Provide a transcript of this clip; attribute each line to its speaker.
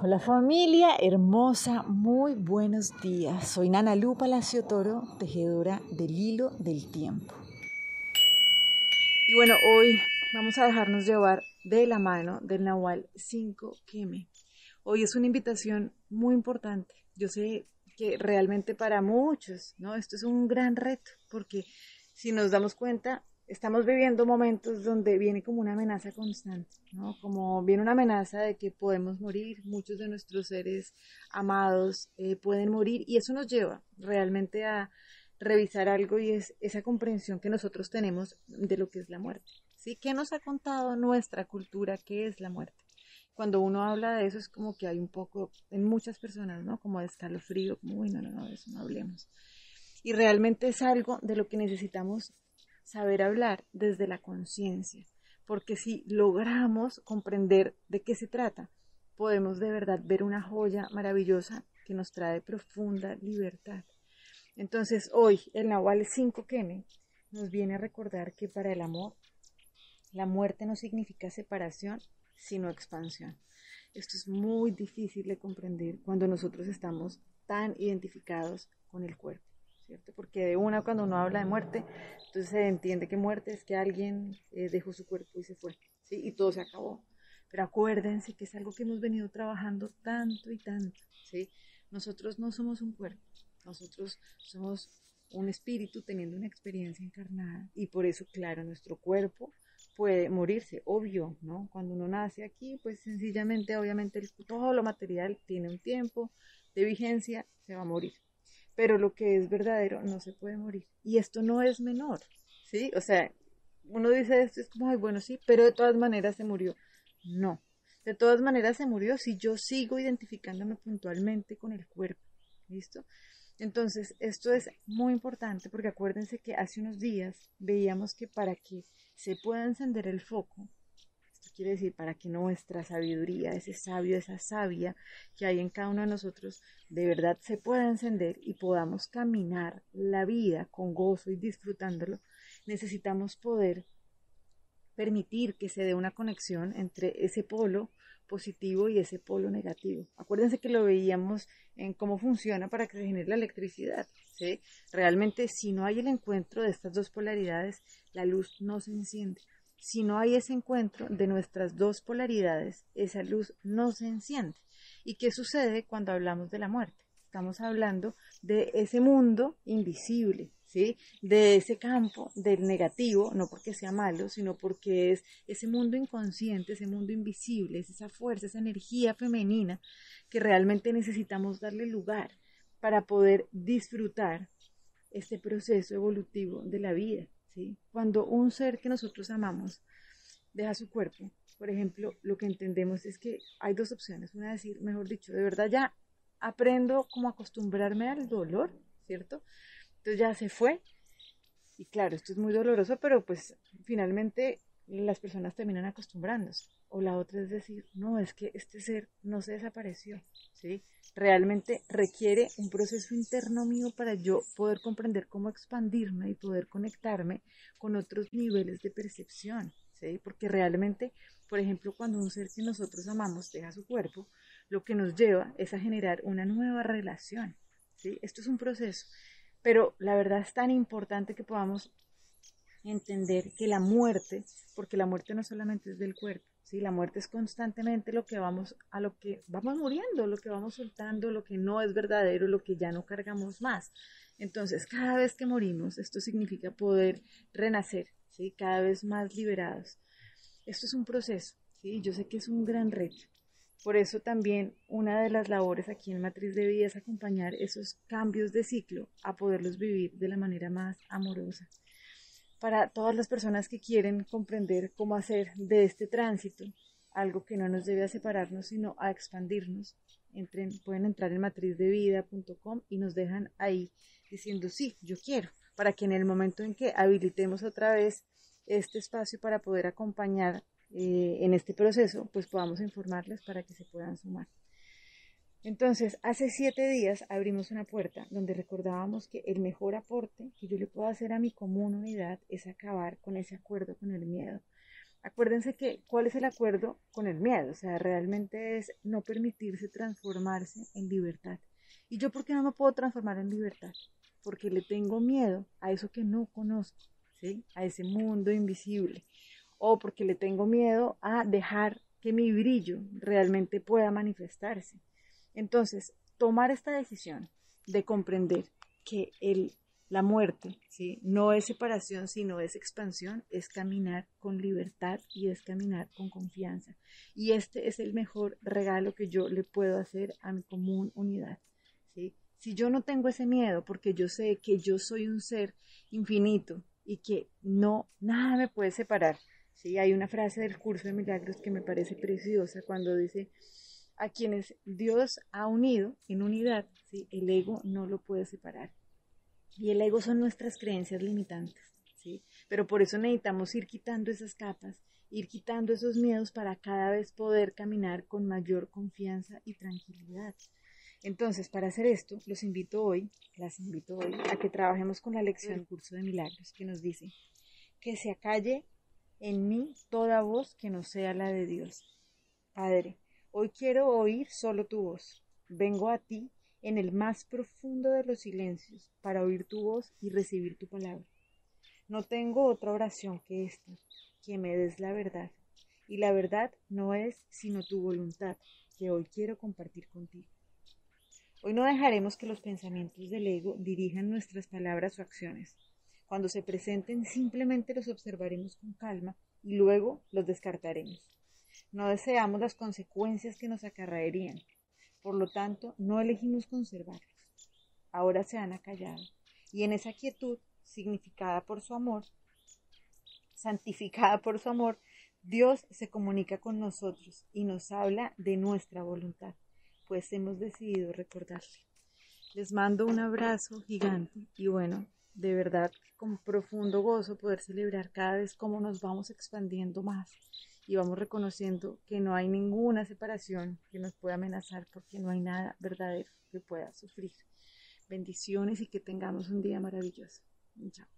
Speaker 1: Hola familia hermosa, muy buenos días. Soy Nana Lu Palacio Toro, tejedora del hilo del tiempo. Y bueno, hoy vamos a dejarnos llevar de la mano del Nahual 5 Keme. Hoy es una invitación muy importante. Yo sé que realmente para muchos, ¿no? Esto es un gran reto, porque si nos damos cuenta, estamos viviendo momentos donde viene como una amenaza constante, ¿no? Como viene una amenaza de que podemos morir, muchos de nuestros seres amados eh, pueden morir y eso nos lleva realmente a revisar algo y es esa comprensión que nosotros tenemos de lo que es la muerte, ¿sí? ¿Qué nos ha contado nuestra cultura qué es la muerte? Cuando uno habla de eso es como que hay un poco, en muchas personas, ¿no? Como de escalofrío, como, uy, no, no, no, de eso no hablemos. Y realmente es algo de lo que necesitamos saber hablar desde la conciencia, porque si logramos comprender de qué se trata, podemos de verdad ver una joya maravillosa que nos trae profunda libertad. Entonces hoy el Nahual 5 Keme nos viene a recordar que para el amor la muerte no significa separación, sino expansión. Esto es muy difícil de comprender cuando nosotros estamos tan identificados con el cuerpo. Porque de una cuando uno habla de muerte, entonces se entiende que muerte es que alguien eh, dejó su cuerpo y se fue, ¿sí? Y todo se acabó. Pero acuérdense que es algo que hemos venido trabajando tanto y tanto, ¿sí? Nosotros no somos un cuerpo, nosotros somos un espíritu teniendo una experiencia encarnada y por eso, claro, nuestro cuerpo puede morirse, obvio, ¿no? Cuando uno nace aquí, pues sencillamente, obviamente, todo lo material tiene un tiempo de vigencia, se va a morir pero lo que es verdadero no se puede morir. Y esto no es menor, ¿sí? O sea, uno dice esto, es como, ay, bueno, sí, pero de todas maneras se murió. No, de todas maneras se murió si yo sigo identificándome puntualmente con el cuerpo, ¿listo? Entonces, esto es muy importante porque acuérdense que hace unos días veíamos que para que se pueda encender el foco, quiere decir para que nuestra sabiduría, ese sabio, esa sabia que hay en cada uno de nosotros, de verdad se pueda encender y podamos caminar la vida con gozo y disfrutándolo, necesitamos poder permitir que se dé una conexión entre ese polo positivo y ese polo negativo. Acuérdense que lo veíamos en cómo funciona para que se genere la electricidad. ¿sí? Realmente, si no hay el encuentro de estas dos polaridades, la luz no se enciende. Si no hay ese encuentro de nuestras dos polaridades, esa luz no se enciende. ¿Y qué sucede cuando hablamos de la muerte? Estamos hablando de ese mundo invisible, ¿sí? De ese campo del negativo, no porque sea malo, sino porque es ese mundo inconsciente, ese mundo invisible, es esa fuerza, esa energía femenina que realmente necesitamos darle lugar para poder disfrutar este proceso evolutivo de la vida. Cuando un ser que nosotros amamos deja su cuerpo, por ejemplo, lo que entendemos es que hay dos opciones. Una es decir, mejor dicho, de verdad ya aprendo como acostumbrarme al dolor, ¿cierto? Entonces ya se fue. Y claro, esto es muy doloroso, pero pues finalmente las personas terminan acostumbrándose. O la otra es decir, no, es que este ser no se desapareció, ¿sí? Realmente requiere un proceso interno mío para yo poder comprender cómo expandirme y poder conectarme con otros niveles de percepción, ¿sí? Porque realmente, por ejemplo, cuando un ser que nosotros amamos deja su cuerpo, lo que nos lleva es a generar una nueva relación, ¿sí? Esto es un proceso, pero la verdad es tan importante que podamos entender que la muerte, porque la muerte no solamente es del cuerpo, ¿sí? La muerte es constantemente lo que vamos, a lo que vamos muriendo, lo que vamos soltando, lo que no es verdadero, lo que ya no cargamos más. Entonces, cada vez que morimos, esto significa poder renacer, ¿sí? Cada vez más liberados. Esto es un proceso, ¿sí? Yo sé que es un gran reto. Por eso también una de las labores aquí en Matriz de Vida es acompañar esos cambios de ciclo a poderlos vivir de la manera más amorosa para todas las personas que quieren comprender cómo hacer de este tránsito algo que no nos debe a separarnos, sino a expandirnos. Entren, pueden entrar en matrizdevida.com y nos dejan ahí diciendo sí, yo quiero, para que en el momento en que habilitemos otra vez este espacio para poder acompañar eh, en este proceso, pues podamos informarles para que se puedan sumar. Entonces, hace siete días abrimos una puerta donde recordábamos que el mejor aporte que yo le puedo hacer a mi común unidad es acabar con ese acuerdo con el miedo, acuérdense que cuál es el acuerdo con el miedo, o sea, realmente es no permitirse transformarse en libertad. ¿Y yo por qué no me puedo transformar en libertad? Porque le tengo miedo a eso que no conozco, ¿sí? A ese mundo invisible. O porque le tengo miedo a dejar que mi brillo realmente pueda manifestarse. Entonces, tomar esta decisión de comprender que el la muerte, ¿sí? no es separación, sino es expansión, es caminar con libertad y es caminar con confianza. Y este es el mejor regalo que yo le puedo hacer a mi común unidad. ¿sí? Si yo no tengo ese miedo, porque yo sé que yo soy un ser infinito y que no, nada me puede separar. ¿sí? Hay una frase del curso de milagros que me parece preciosa cuando dice, a quienes Dios ha unido en unidad, el ego no lo puede separar. Y el ego son nuestras creencias limitantes, ¿sí? Pero por eso necesitamos ir quitando esas capas, ir quitando esos miedos para cada vez poder caminar con mayor confianza y tranquilidad. Entonces, para hacer esto, los invito hoy, las invito hoy, a que trabajemos con la lección Curso de Milagros, que nos dice que se acalle en mí toda voz que no sea la de Dios. Padre, hoy quiero oír solo tu voz. Vengo a ti en el más profundo de los silencios para oír tu voz y recibir tu palabra. No tengo otra oración que esta, que me des la verdad. Y la verdad no es sino tu voluntad, que hoy quiero compartir contigo. Hoy no dejaremos que los pensamientos del ego dirijan nuestras palabras o acciones. Cuando se presenten simplemente los observaremos con calma y luego los descartaremos. No deseamos las consecuencias que nos acarraerían, por lo tanto, no elegimos conservarlos. Ahora se han acallado. Y en esa quietud, significada por su amor, santificada por su amor, Dios se comunica con nosotros y nos habla de nuestra voluntad, pues hemos decidido recordarle. Les mando un abrazo gigante y bueno, de verdad con profundo gozo poder celebrar cada vez cómo nos vamos expandiendo más y vamos reconociendo que no hay ninguna separación que nos pueda amenazar porque no hay nada verdadero que pueda sufrir. Bendiciones y que tengamos un día maravilloso. Chao.